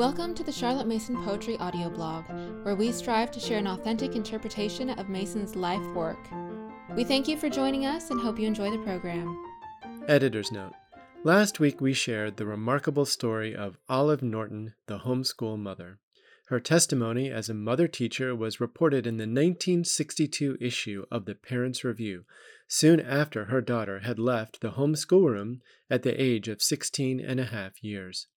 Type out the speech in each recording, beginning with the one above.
Welcome to the Charlotte Mason Poetry audio blog, where we strive to share an authentic interpretation of Mason's life work. We thank you for joining us and hope you enjoy the program. Editor's note Last week we shared the remarkable story of Olive Norton, the homeschool mother. Her testimony as a mother teacher was reported in the 1962 issue of the Parents Review, soon after her daughter had left the home schoolroom at the age of 16 and a half years.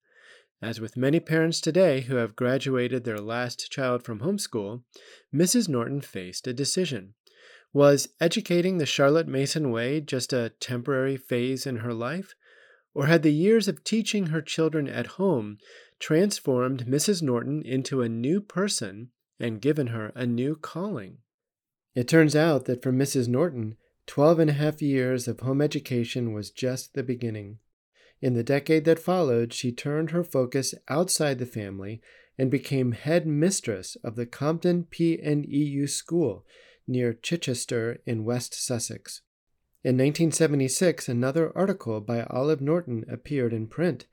As with many parents today who have graduated their last child from homeschool, Mrs. Norton faced a decision. Was educating the Charlotte Mason way just a temporary phase in her life? Or had the years of teaching her children at home transformed Mrs. Norton into a new person and given her a new calling? It turns out that for Mrs. Norton, twelve and a half years of home education was just the beginning. In the decade that followed, she turned her focus outside the family and became head mistress of the Compton PNEU School near Chichester in West Sussex. In 1976, another article by Olive Norton appeared in print,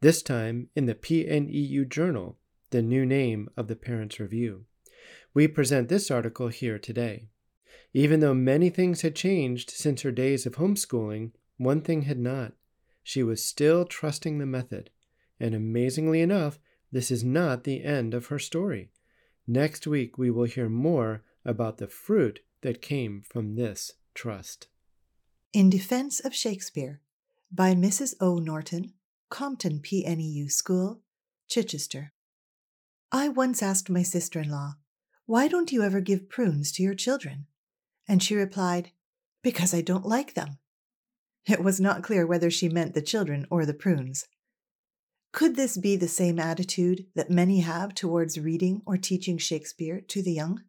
this time in the PNEU Journal, the new name of the Parents' Review. We present this article here today. Even though many things had changed since her days of homeschooling, one thing had not. She was still trusting the method. And amazingly enough, this is not the end of her story. Next week, we will hear more about the fruit that came from this trust. In Defense of Shakespeare by Mrs. O. Norton, Compton PNEU School, Chichester. I once asked my sister in law, Why don't you ever give prunes to your children? And she replied, Because I don't like them. It was not clear whether she meant the children or the prunes. Could this be the same attitude that many have towards reading or teaching Shakespeare to the young?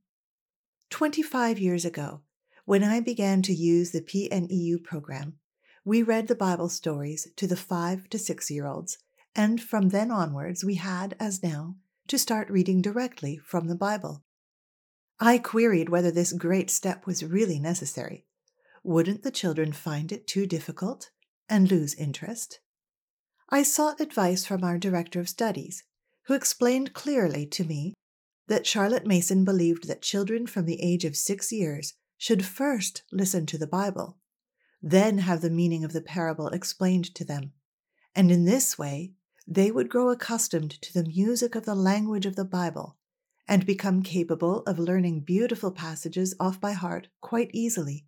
Twenty five years ago, when I began to use the PNEU program, we read the Bible stories to the five to six year olds, and from then onwards we had, as now, to start reading directly from the Bible. I queried whether this great step was really necessary, wouldn't the children find it too difficult and lose interest? I sought advice from our director of studies, who explained clearly to me that Charlotte Mason believed that children from the age of six years should first listen to the Bible, then have the meaning of the parable explained to them, and in this way they would grow accustomed to the music of the language of the Bible and become capable of learning beautiful passages off by heart quite easily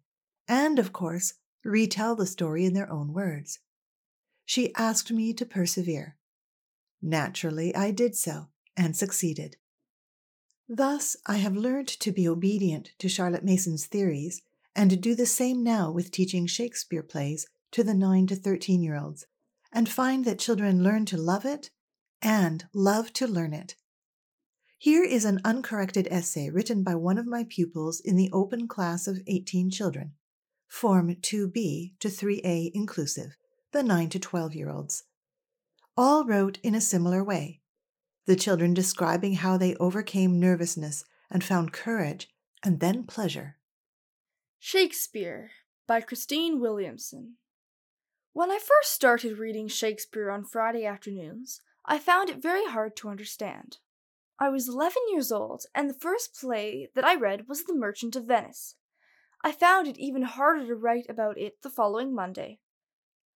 and, of course, retell the story in their own words. She asked me to persevere. Naturally, I did so and succeeded. Thus, I have learned to be obedient to Charlotte Mason's theories and do the same now with teaching Shakespeare plays to the 9 to 13 year olds, and find that children learn to love it and love to learn it. Here is an uncorrected essay written by one of my pupils in the open class of 18 children. Form 2B to 3A inclusive, the 9 to 12 year olds. All wrote in a similar way, the children describing how they overcame nervousness and found courage and then pleasure. Shakespeare by Christine Williamson. When I first started reading Shakespeare on Friday afternoons, I found it very hard to understand. I was 11 years old, and the first play that I read was The Merchant of Venice. I found it even harder to write about it the following Monday.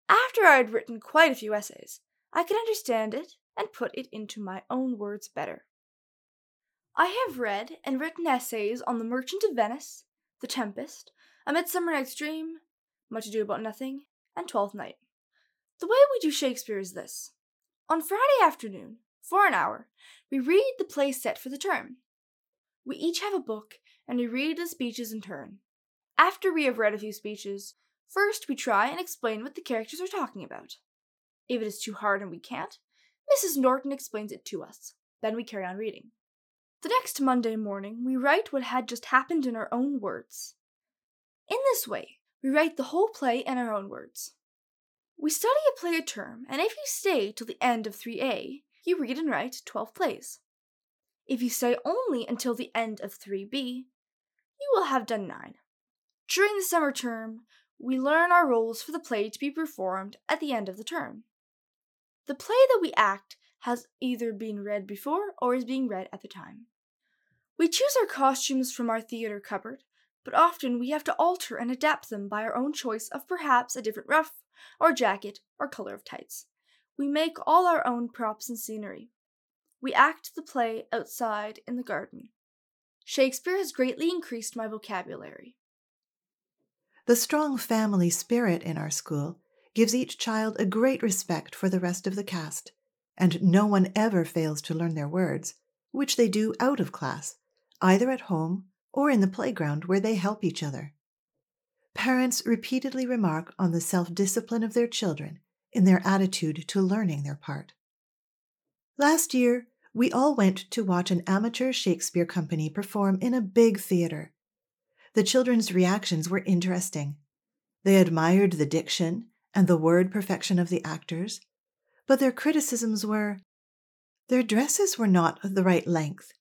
After I had written quite a few essays, I could understand it and put it into my own words better. I have read and written essays on The Merchant of Venice, The Tempest, A Midsummer Night's Dream, Much Ado About Nothing, and Twelfth Night. The way we do Shakespeare is this. On Friday afternoon, for an hour, we read the play set for the term. We each have a book, and we read the speeches in turn. After we have read a few speeches, first we try and explain what the characters are talking about. If it is too hard and we can't, Mrs. Norton explains it to us. Then we carry on reading. The next Monday morning, we write what had just happened in our own words. In this way, we write the whole play in our own words. We study a play a term, and if you stay till the end of 3A, you read and write 12 plays. If you stay only until the end of 3B, you will have done 9. During the summer term, we learn our roles for the play to be performed at the end of the term. The play that we act has either been read before or is being read at the time. We choose our costumes from our theater cupboard, but often we have to alter and adapt them by our own choice of perhaps a different ruff, or jacket, or color of tights. We make all our own props and scenery. We act the play outside in the garden. Shakespeare has greatly increased my vocabulary. The strong family spirit in our school gives each child a great respect for the rest of the cast, and no one ever fails to learn their words, which they do out of class, either at home or in the playground where they help each other. Parents repeatedly remark on the self discipline of their children in their attitude to learning their part. Last year, we all went to watch an amateur Shakespeare company perform in a big theater. The children's reactions were interesting. They admired the diction and the word perfection of the actors, but their criticisms were their dresses were not of the right length.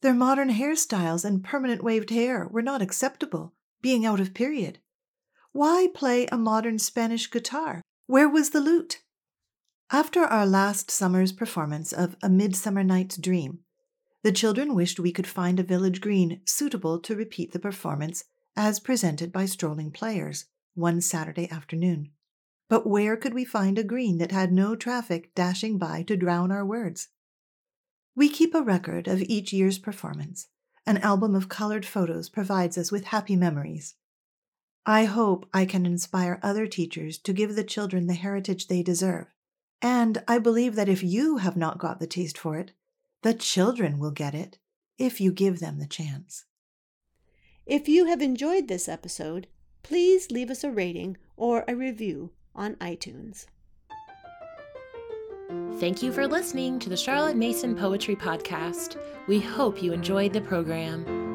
Their modern hairstyles and permanent waved hair were not acceptable, being out of period. Why play a modern Spanish guitar? Where was the lute? After our last summer's performance of A Midsummer Night's Dream, the children wished we could find a village green suitable to repeat the performance as presented by strolling players one Saturday afternoon. But where could we find a green that had no traffic dashing by to drown our words? We keep a record of each year's performance. An album of colored photos provides us with happy memories. I hope I can inspire other teachers to give the children the heritage they deserve. And I believe that if you have not got the taste for it, the children will get it if you give them the chance. If you have enjoyed this episode, please leave us a rating or a review on iTunes. Thank you for listening to the Charlotte Mason Poetry Podcast. We hope you enjoyed the program.